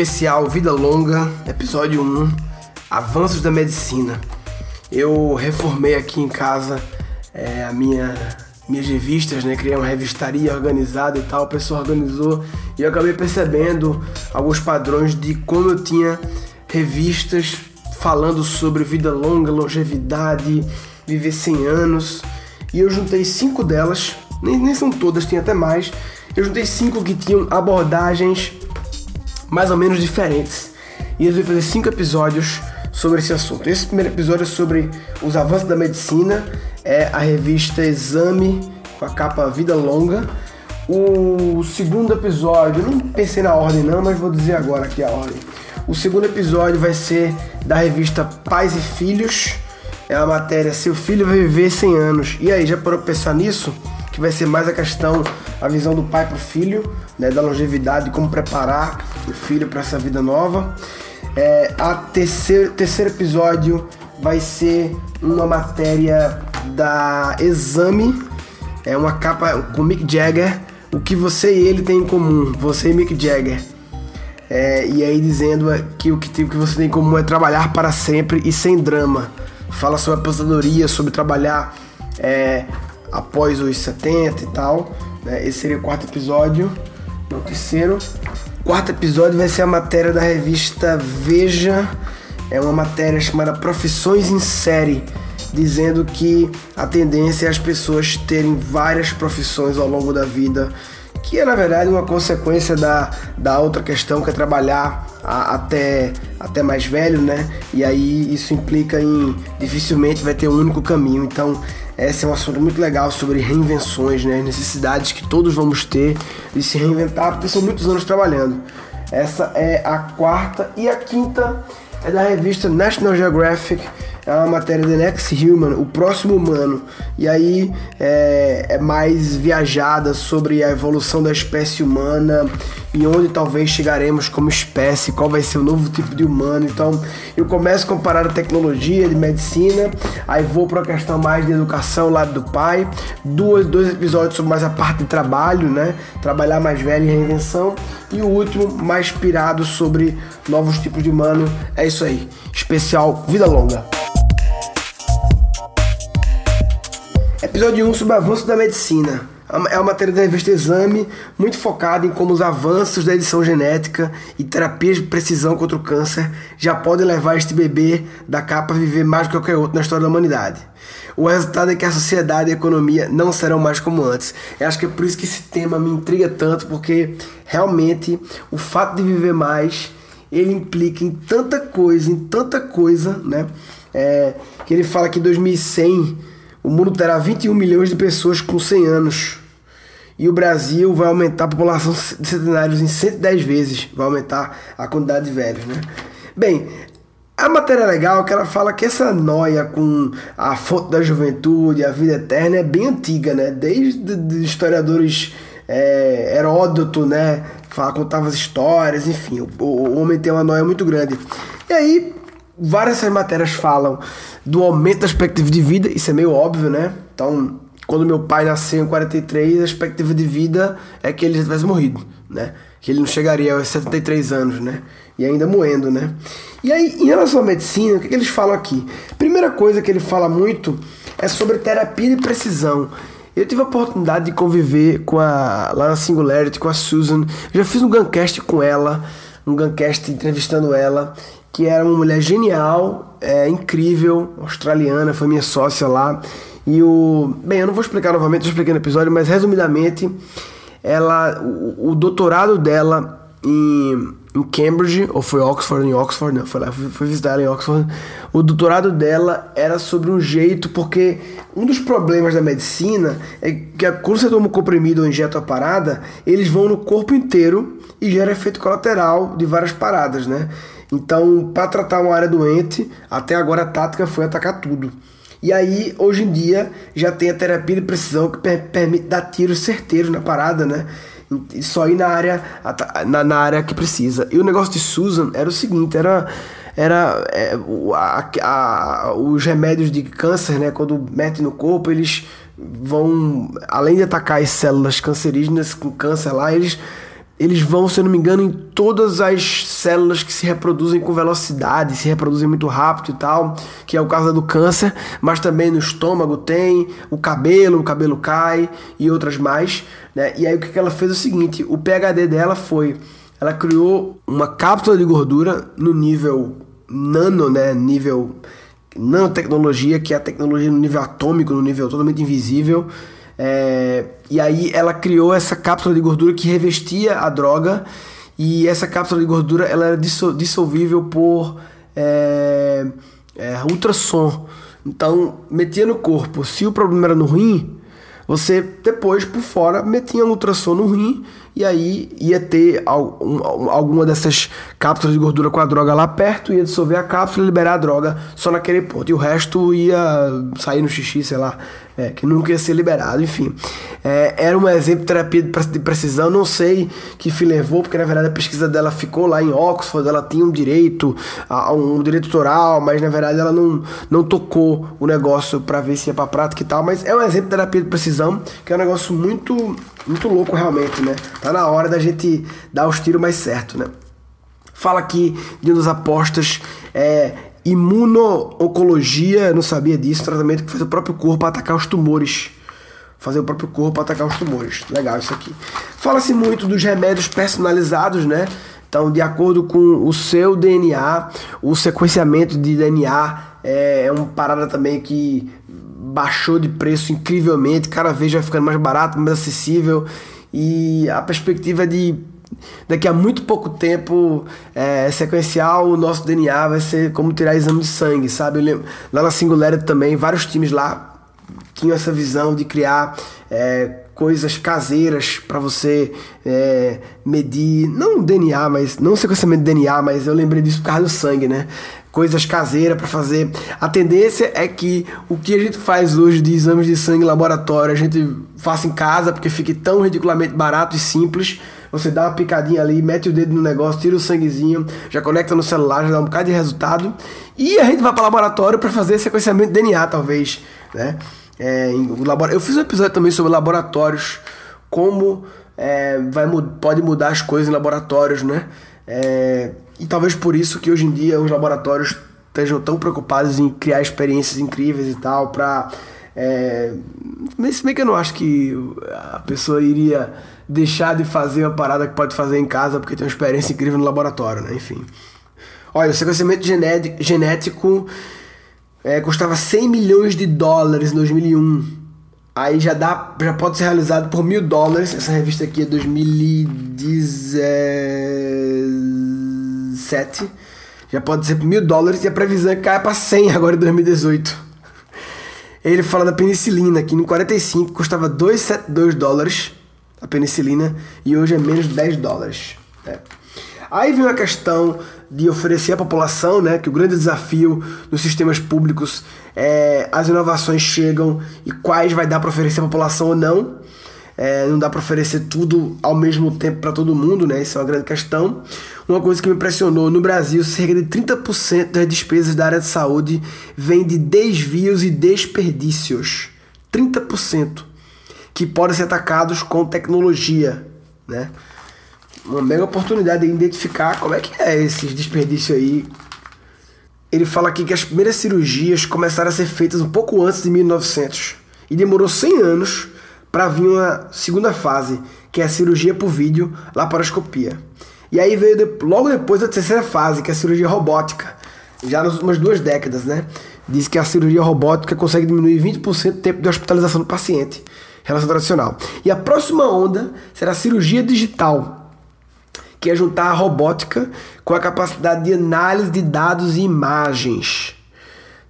especial Vida Longa, episódio 1, Avanços da Medicina. Eu reformei aqui em casa é, a minha minhas revistas, né? Criei uma revistaria organizada e tal, o pessoal organizou e eu acabei percebendo alguns padrões de como eu tinha revistas falando sobre vida longa, longevidade, viver 100 anos. E eu juntei cinco delas, nem, nem são todas, tem até mais. Eu juntei cinco que tinham abordagens mais ou menos diferentes. E eu vou fazer cinco episódios sobre esse assunto. Esse primeiro episódio é sobre os avanços da medicina, é a revista Exame com a capa Vida Longa. O segundo episódio, não pensei na ordem não, mas vou dizer agora aqui a ordem. O segundo episódio vai ser da revista Pais e Filhos. É a matéria Seu Filho vai viver 100 anos. E aí, já parou pra pensar nisso? Que vai ser mais a questão, a visão do pai pro filho, né, da longevidade, como preparar o filho para essa vida nova. É, a terceiro, terceiro episódio vai ser uma matéria da Exame, é uma capa com Mick Jagger, o que você e ele têm em comum, você e Mick Jagger. É, e aí dizendo que o que, o que você tem em comum é trabalhar para sempre e sem drama. Fala sobre aposentadoria, sobre trabalhar é, após os 70 e tal. Né? Esse seria o quarto episódio. No terceiro, quarto episódio vai ser a matéria da revista Veja. É uma matéria chamada Profissões em Série, dizendo que a tendência é as pessoas terem várias profissões ao longo da vida que é na verdade uma consequência da, da outra questão que é trabalhar a, até, até mais velho, né? E aí isso implica em dificilmente vai ter um único caminho. Então, esse é um assunto muito legal sobre reinvenções, né? Necessidades que todos vamos ter de se reinventar, porque são muitos anos trabalhando. Essa é a quarta e a quinta é da revista National Geographic é uma matéria The Next Human, o próximo humano, e aí é, é, mais viajada sobre a evolução da espécie humana e onde talvez chegaremos como espécie, qual vai ser o novo tipo de humano. Então eu começo a comparar a tecnologia de medicina, aí vou para a questão mais de educação, lado do pai, duas, dois episódios sobre mais a parte de trabalho, né? Trabalhar mais velho e reinvenção, e o último mais pirado sobre novos tipos de humano. É isso aí, especial Vida Longa. Episódio 1 sobre o avanço da medicina. É uma matéria da revista Exame, muito focada em como os avanços da edição genética e terapias de precisão contra o câncer já podem levar este bebê da capa a viver mais do que qualquer outro na história da humanidade. O resultado é que a sociedade e a economia não serão mais como antes. Eu acho que é por isso que esse tema me intriga tanto, porque realmente o fato de viver mais ele implica em tanta coisa, em tanta coisa, né? É, que ele fala que em 2100 o mundo terá 21 milhões de pessoas com 100 anos. E o Brasil vai aumentar a população de centenários em 110 vezes. Vai aumentar a quantidade de velhos, né? Bem, a matéria é legal que ela fala que essa noia com a fonte da juventude, a vida eterna, é bem antiga, né? Desde de historiadores é, Heródoto, né? Fala, contava as histórias, enfim, o, o homem tem uma noia muito grande. E aí, várias matérias falam do aumento da expectativa de vida, isso é meio óbvio, né? Então, quando meu pai nasceu em 43, a expectativa de vida é que ele tivesse morrido, né? Que ele não chegaria aos 73 anos, né? E ainda moendo, né? E aí, em relação à medicina, o que, que eles falam aqui? Primeira coisa que ele fala muito é sobre terapia de precisão. Eu tive a oportunidade de conviver com a lá na Singularity com a Susan. Eu já fiz um Guncast com ela, um Guncast entrevistando ela, que era uma mulher genial, é, incrível, australiana, foi minha sócia lá. E o. Bem, eu não vou explicar novamente, eu expliquei no episódio, mas resumidamente, ela. O, o doutorado dela em, em, Cambridge, ou foi Oxford, em Oxford, não, foi lá, fui, fui visitar ela em Oxford. O doutorado dela era sobre um jeito, porque um dos problemas da medicina é que quando você toma um comprimido ou injeta a parada, eles vão no corpo inteiro e gera efeito colateral de várias paradas, né? Então, para tratar uma área doente, até agora a tática foi atacar tudo. E aí, hoje em dia, já tem a terapia de precisão que per permite dar tiros certeiros na parada, né? E só ir na área, na, na, área que precisa. E o negócio de Susan era o seguinte, era era é, a, a, os remédios de câncer, né, quando metem no corpo, eles vão, além de atacar as células cancerígenas com câncer lá, eles eles vão, se eu não me engano, em todas as células que se reproduzem com velocidade, se reproduzem muito rápido e tal, que é o caso do câncer, mas também no estômago tem, o cabelo, o cabelo cai e outras mais. Né? E aí o que ela fez é o seguinte: o PhD dela foi. Ela criou uma cápsula de gordura no nível nano, né? Nível nanotecnologia, que é a tecnologia no nível atômico, no nível totalmente invisível. É, e aí ela criou essa cápsula de gordura que revestia a droga e essa cápsula de gordura ela era dissolvível por é, é, ultrassom. Então metia no corpo. Se o problema era no rim, você depois por fora metia um ultrassom no rim e aí ia ter alguma dessas cápsulas de gordura com a droga lá perto, ia dissolver a cápsula e liberar a droga só naquele ponto. E o resto ia sair no xixi, sei lá, é, que nunca ia ser liberado, enfim. É, era um exemplo de terapia de precisão, não sei que fim levou, porque na verdade a pesquisa dela ficou lá em Oxford, ela tinha um direito, um direito autoral, mas na verdade ela não, não tocou o negócio para ver se ia pra prática e tal, mas é um exemplo de terapia de precisão, que é um negócio muito, muito louco realmente, né? Tá na hora da gente dar os tiros mais certo, né? Fala aqui de um dos apostas, é, imuno-oncologia, não sabia disso, tratamento que faz o próprio corpo atacar os tumores. Fazer o próprio corpo atacar os tumores. Legal isso aqui. Fala-se muito dos remédios personalizados, né? Então, de acordo com o seu DNA, o sequenciamento de DNA é, é uma parada também que baixou de preço incrivelmente, cada vez vai ficando mais barato, mais acessível e a perspectiva de daqui a muito pouco tempo é, sequencial o nosso DNA vai ser como tirar exame de sangue, sabe? Eu lembro, lá na Singularity também, vários times lá tinham essa visão de criar é, coisas caseiras para você é, medir, não DNA, mas não sequenciamento de DNA, mas eu lembrei disso por causa do sangue, né? Coisas caseiras para fazer. A tendência é que o que a gente faz hoje de exames de sangue em laboratório, a gente faça em casa porque fique tão ridiculamente barato e simples você dá uma picadinha ali, mete o dedo no negócio, tira o sanguezinho, já conecta no celular, já dá um bocado de resultado. E a gente vai para o laboratório para fazer sequenciamento de DNA, talvez. Né? É, o labora... Eu fiz um episódio também sobre laboratórios, como é, vai, pode mudar as coisas em laboratórios, né? É, e talvez por isso que hoje em dia os laboratórios estejam tão preocupados em criar experiências incríveis e tal, para é, se bem que eu não acho que a pessoa iria deixar de fazer uma parada que pode fazer em casa porque tem uma experiência incrível no laboratório, né? Enfim. Olha, o sequenciamento genético é, custava 100 milhões de dólares em 2001. Aí já dá, já pode ser realizado por mil dólares. Essa revista aqui é 2017. Já pode ser por mil dólares e a previsão é que caia para 100 agora em 2018. Ele fala da penicilina, que em 45 custava 272 dólares a penicilina e hoje é menos de 10 dólares. Né? Aí vem a questão de oferecer à população, né, que o grande desafio nos sistemas públicos é as inovações chegam e quais vai dar para oferecer à população ou não. É, não dá para oferecer tudo ao mesmo tempo para todo mundo, né? Isso é uma grande questão. Uma coisa que me impressionou: no Brasil, cerca de 30% das despesas da área de saúde vem de desvios e desperdícios. 30% que podem ser atacados com tecnologia, né? Uma mega oportunidade de identificar como é que é esses desperdícios aí. Ele fala aqui que as primeiras cirurgias começaram a ser feitas um pouco antes de 1900 e demorou 100 anos para vir uma segunda fase, que é a cirurgia por vídeo, laparoscopia. E aí veio de, logo depois a terceira fase, que é a cirurgia robótica, já nas últimas duas décadas, né? Diz que a cirurgia robótica consegue diminuir 20% do tempo de hospitalização do paciente, relação tradicional. E a próxima onda será a cirurgia digital, que é juntar a robótica com a capacidade de análise de dados e imagens.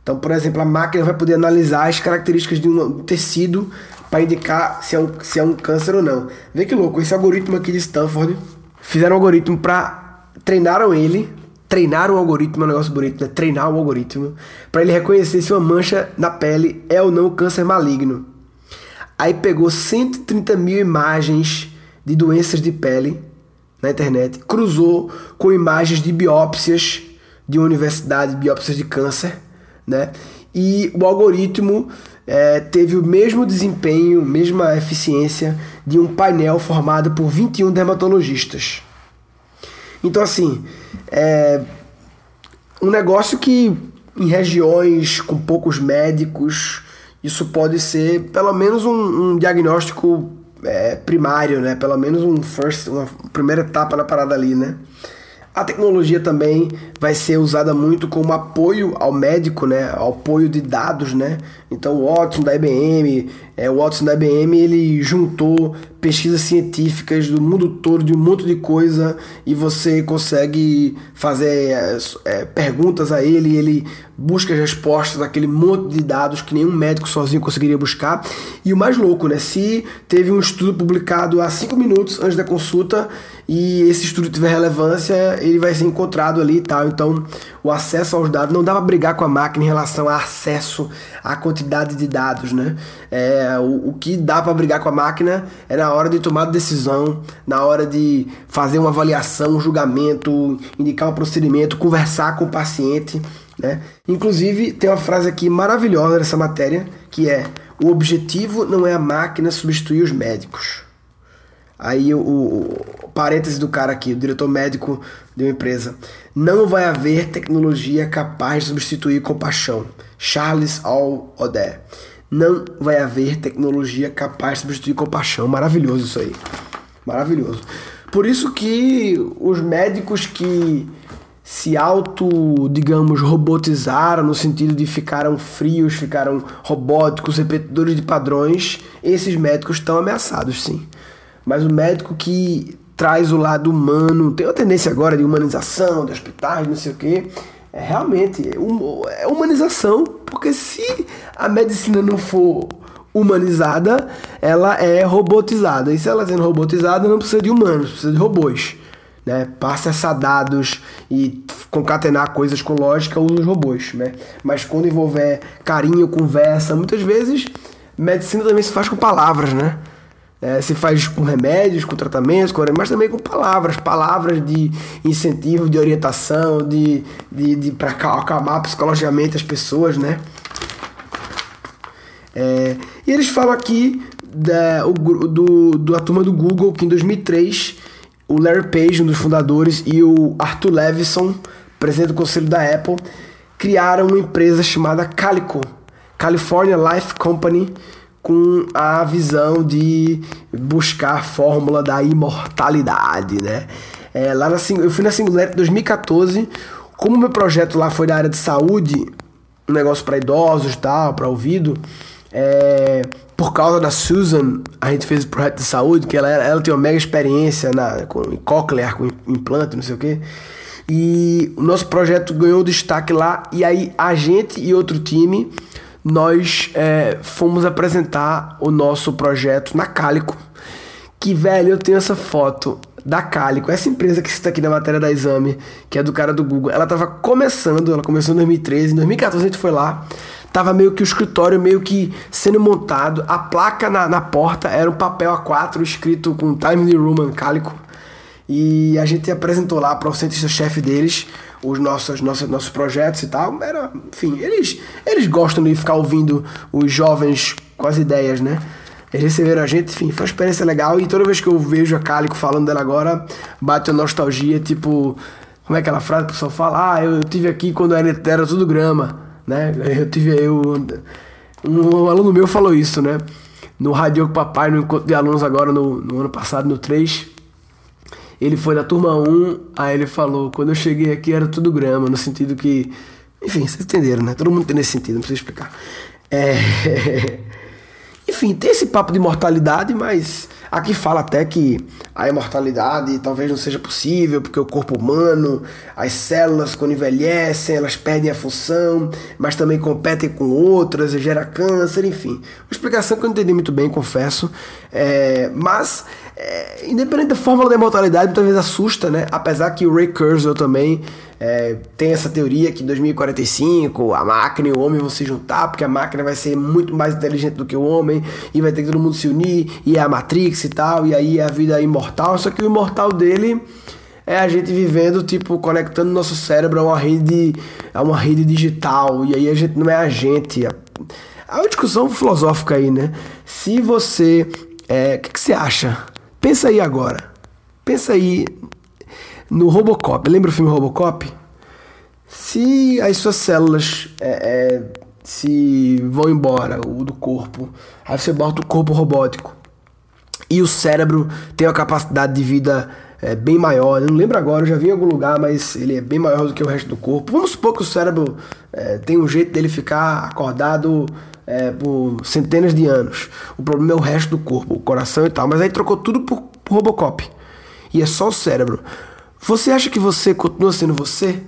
Então, por exemplo, a máquina vai poder analisar as características de um tecido para indicar se é, um, se é um câncer ou não. Vê que louco, esse algoritmo aqui de Stanford, fizeram um algoritmo para treinaram ele, treinaram o algoritmo, é um negócio bonito, né? Treinar o algoritmo para ele reconhecer se uma mancha na pele é ou não câncer maligno. Aí pegou 130 mil imagens de doenças de pele na internet, cruzou com imagens de biópsias de universidade, biópsias de câncer, né? E o algoritmo é, teve o mesmo desempenho, mesma eficiência de um painel formado por 21 dermatologistas. Então, assim, é um negócio que em regiões com poucos médicos, isso pode ser pelo menos um, um diagnóstico é, primário, né? Pelo menos um first, uma primeira etapa na parada ali, né? A tecnologia também vai ser usada muito como apoio ao médico, né? Ao apoio de dados, né? Então o Watson da IBM, é, o Watson da IBM, ele juntou pesquisas científicas do mundo todo, de um monte de coisa, e você consegue fazer é, é, perguntas a ele, ele busca as respostas daquele monte de dados que nenhum médico sozinho conseguiria buscar. E o mais louco, né? Se teve um estudo publicado há 5 minutos antes da consulta e esse estudo tiver relevância, ele vai ser encontrado ali e tal. Então, o acesso aos dados não dá para brigar com a máquina em relação a acesso à quantidade de dados, né? É, o, o que dá para brigar com a máquina é na hora de tomar decisão, na hora de fazer uma avaliação, um julgamento, indicar um procedimento, conversar com o paciente, né? Inclusive, tem uma frase aqui maravilhosa nessa matéria, que é: "O objetivo não é a máquina substituir os médicos". Aí o, o, o parêntese do cara aqui, o diretor médico de uma empresa. Não vai haver tecnologia capaz de substituir compaixão. Charles All Oder. Não vai haver tecnologia capaz de substituir compaixão. Maravilhoso isso aí. Maravilhoso. Por isso que os médicos que se auto, digamos, robotizaram no sentido de ficaram frios, ficaram robóticos, repetidores de padrões, esses médicos estão ameaçados, sim. Mas o médico que traz o lado humano, tem uma tendência agora de humanização de hospitais, não sei o quê. É realmente é humanização, porque se a medicina não for humanizada, ela é robotizada. E se ela sendo robotizada, não precisa de humanos, precisa de robôs. Né? Para acessar dados e concatenar coisas com lógica, usa os robôs. Né? Mas quando envolver carinho, conversa, muitas vezes medicina também se faz com palavras, né? É, se faz com remédios, com tratamentos, com, mas também com palavras, palavras de incentivo, de orientação, de, de, de para acalmar psicologicamente as pessoas, né? É, e eles falam aqui da, o, do, do, a turma do Google que em 2003 o Larry Page, um dos fundadores, e o Arthur Levison, presidente do conselho da Apple, criaram uma empresa chamada Calico, California Life Company, com a visão de buscar a fórmula da imortalidade, né? É, lá na, eu fui na Singularity em 2014, como meu projeto lá foi da área de saúde, um negócio para idosos tal, para ouvido, é, por causa da Susan, a gente fez o projeto de saúde, que ela, ela tem uma mega experiência na, com cochlear, com implante, não sei o que. E o nosso projeto ganhou destaque lá, e aí a gente e outro time nós é, fomos apresentar o nosso projeto na Cálico. Que, velho, eu tenho essa foto da Cálico, essa empresa que está aqui na matéria da Exame, que é do cara do Google. Ela estava começando, ela começou em 2013, em 2014 a gente foi lá. Tava meio que o escritório meio que sendo montado. A placa na, na porta era um papel A4 escrito com Time Roman Cálico. E a gente apresentou lá para o cientista-chefe deles os nossos, nossos, nossos projetos e tal. Era, enfim, eles, eles gostam de ficar ouvindo os jovens com as ideias, né? Eles receberam a gente, enfim, foi uma experiência legal. E toda vez que eu vejo a Cálico falando dela agora, bate uma nostalgia, tipo, como é aquela frase que o pessoal fala? Ah, eu, eu tive aqui quando era, era tudo grama, né? Eu tive. Eu, um, um aluno meu falou isso, né? No Rádio Papai, no encontro de alunos agora no, no ano passado, no 3 ele foi da turma 1, aí ele falou: quando eu cheguei aqui era tudo grama, no sentido que. Enfim, vocês entenderam, né? Todo mundo tem nesse sentido, não precisa explicar. É. Enfim, tem esse papo de mortalidade, mas aqui fala até que a imortalidade talvez não seja possível, porque o corpo humano, as células, quando envelhecem, elas perdem a função, mas também competem com outras, e gera câncer, enfim. Uma explicação que eu não entendi muito bem, confesso. É, mas é, independente da fórmula da imortalidade, muitas vezes assusta, né? Apesar que o Ray Kurzweil também é, tem essa teoria que em 2045 a máquina e o homem vão se juntar, porque a máquina vai ser muito mais inteligente do que o homem e vai ter que todo mundo se unir, e é a Matrix e tal, e aí a vida é imortal. Só que o imortal dele é a gente vivendo, tipo, conectando nosso cérebro a uma rede, a uma rede digital, e aí a gente não é a gente. Há uma discussão filosófica aí, né? Se você. É, o que, que você acha? Pensa aí agora. Pensa aí no Robocop. Lembra o filme Robocop? Se as suas células é, é, se vão embora o do corpo, aí você bota o corpo robótico e o cérebro tem uma capacidade de vida é, bem maior. Eu não lembro agora, eu já vi em algum lugar, mas ele é bem maior do que o resto do corpo. Vamos supor que o cérebro é, tem um jeito dele ficar acordado é, por centenas de anos. O problema é o resto do corpo, o coração e tal. Mas aí trocou tudo por, por Robocop. E é só o cérebro. Você acha que você continua sendo você?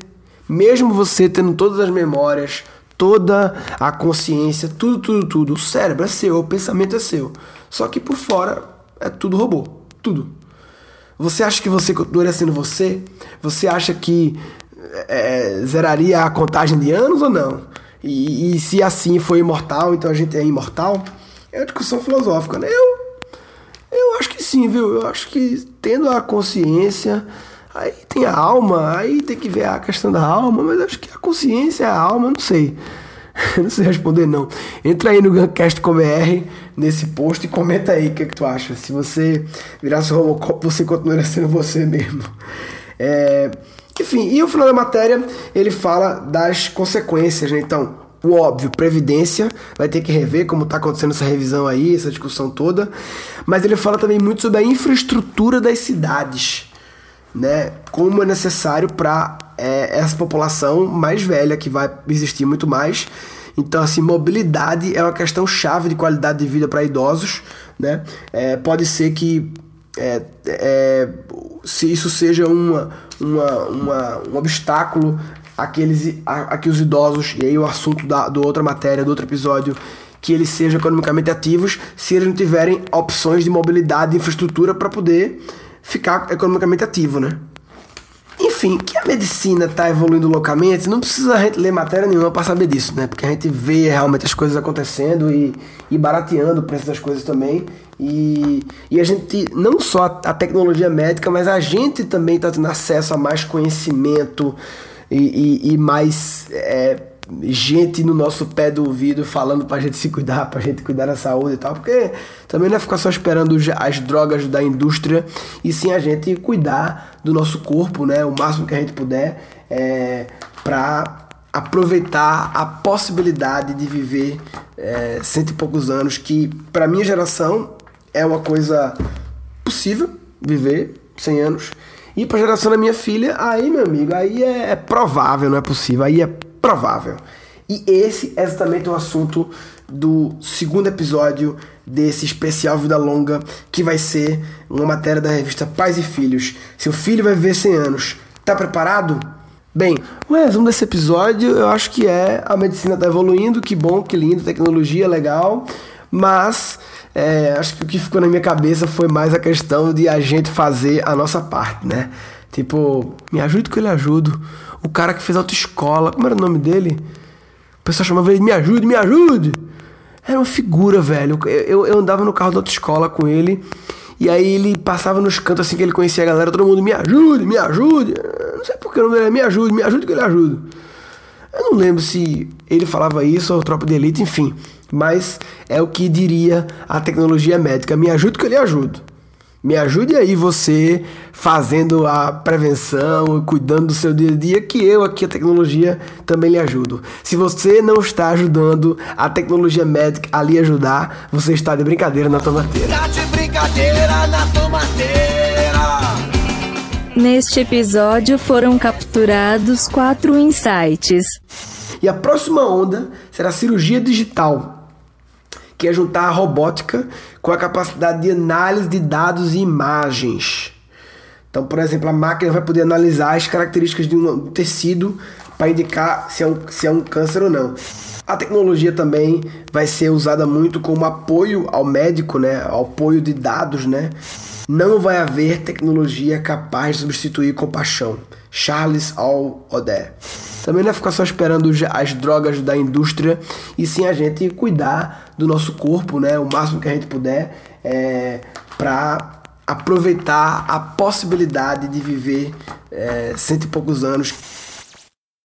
Mesmo você tendo todas as memórias, toda a consciência, tudo, tudo, tudo. O cérebro é seu, o pensamento é seu. Só que por fora é tudo robô. Tudo. Você acha que você continuaria sendo você? Você acha que é, zeraria a contagem de anos ou não? E, e, se assim foi imortal, então a gente é imortal? É uma discussão filosófica, né? Eu, eu acho que sim, viu? Eu acho que tendo a consciência, aí tem a alma, aí tem que ver a questão da alma, mas acho que a consciência é a alma, não sei. não sei responder não. Entra aí no Guncast.com.br nesse post e comenta aí o que, é que tu acha. Se você virasse Robocop, você continuaria sendo você mesmo. É... Enfim, e o final da matéria ele fala das consequências, né? Então, o óbvio, previdência, vai ter que rever como está acontecendo essa revisão aí, essa discussão toda. Mas ele fala também muito sobre a infraestrutura das cidades, né? Como é necessário para é, essa população mais velha que vai existir muito mais. Então, assim, mobilidade é uma questão chave de qualidade de vida para idosos, né? É, pode ser que é, é, se isso seja uma, uma, uma, um obstáculo àqueles, a, a que os idosos, e aí o assunto da do outra matéria, do outro episódio, que eles sejam economicamente ativos, se eles não tiverem opções de mobilidade e infraestrutura para poder ficar economicamente ativo, né? Enfim, que a medicina está evoluindo loucamente, não precisa a gente ler matéria nenhuma para saber disso, né? Porque a gente vê realmente as coisas acontecendo e, e barateando o preço das coisas também. E, e a gente, não só a, tecnologia médica, mas a gente também está tendo acesso a mais conhecimento e, e, e mais. É, gente no nosso pé do ouvido falando pra gente se cuidar, pra gente cuidar da saúde e tal, porque também não é ficar só esperando as drogas da indústria, e sim a gente cuidar do nosso corpo, né, o máximo que a gente puder, é, pra aproveitar a possibilidade de viver é, cento e poucos anos, que para minha geração é uma coisa possível viver 100 anos. E pra geração da minha filha, aí, meu amigo, aí é, é provável, não é possível, aí é provável. E esse é exatamente o assunto do segundo episódio desse especial Vida Longa, que vai ser uma matéria da revista Pais e Filhos. Seu filho vai viver 100 anos. Tá preparado? Bem, o resumo desse episódio eu acho que é a medicina tá evoluindo, que bom, que lindo, tecnologia legal, mas é, acho que o que ficou na minha cabeça foi mais a questão de a gente fazer a nossa parte, né? Tipo, me ajude que eu lhe ajudo o cara que fez autoescola, como era o nome dele? O pessoal chamava ele, me ajude, me ajude. Era uma figura, velho. Eu, eu andava no carro da autoescola com ele. E aí ele passava nos cantos assim que ele conhecia a galera, todo mundo, me ajude, me ajude. Não sei porque o nome dele é me ajude, me ajude que eu lhe ajudo. Eu não lembro se ele falava isso ou tropa de elite, enfim. Mas é o que diria a tecnologia médica. Me ajude que eu lhe ajudo. Me ajude aí você fazendo a prevenção e cuidando do seu dia a dia, que eu aqui a tecnologia também lhe ajudo. Se você não está ajudando a tecnologia médica a lhe ajudar, você está de brincadeira na tomateira. Está de brincadeira na tomateira. Neste episódio foram capturados quatro insights. E a próxima onda será cirurgia digital que é juntar a robótica com a capacidade de análise de dados e imagens. Então, por exemplo, a máquina vai poder analisar as características de um tecido para indicar se é, um, se é um câncer ou não. A tecnologia também vai ser usada muito como apoio ao médico, né? Ao apoio de dados, né? Não vai haver tecnologia capaz de substituir compaixão. Charles All Oder. Também não é ficar só esperando as drogas da indústria e sim a gente cuidar do nosso corpo, né, o máximo que a gente puder, é, para aproveitar a possibilidade de viver é, cento e poucos anos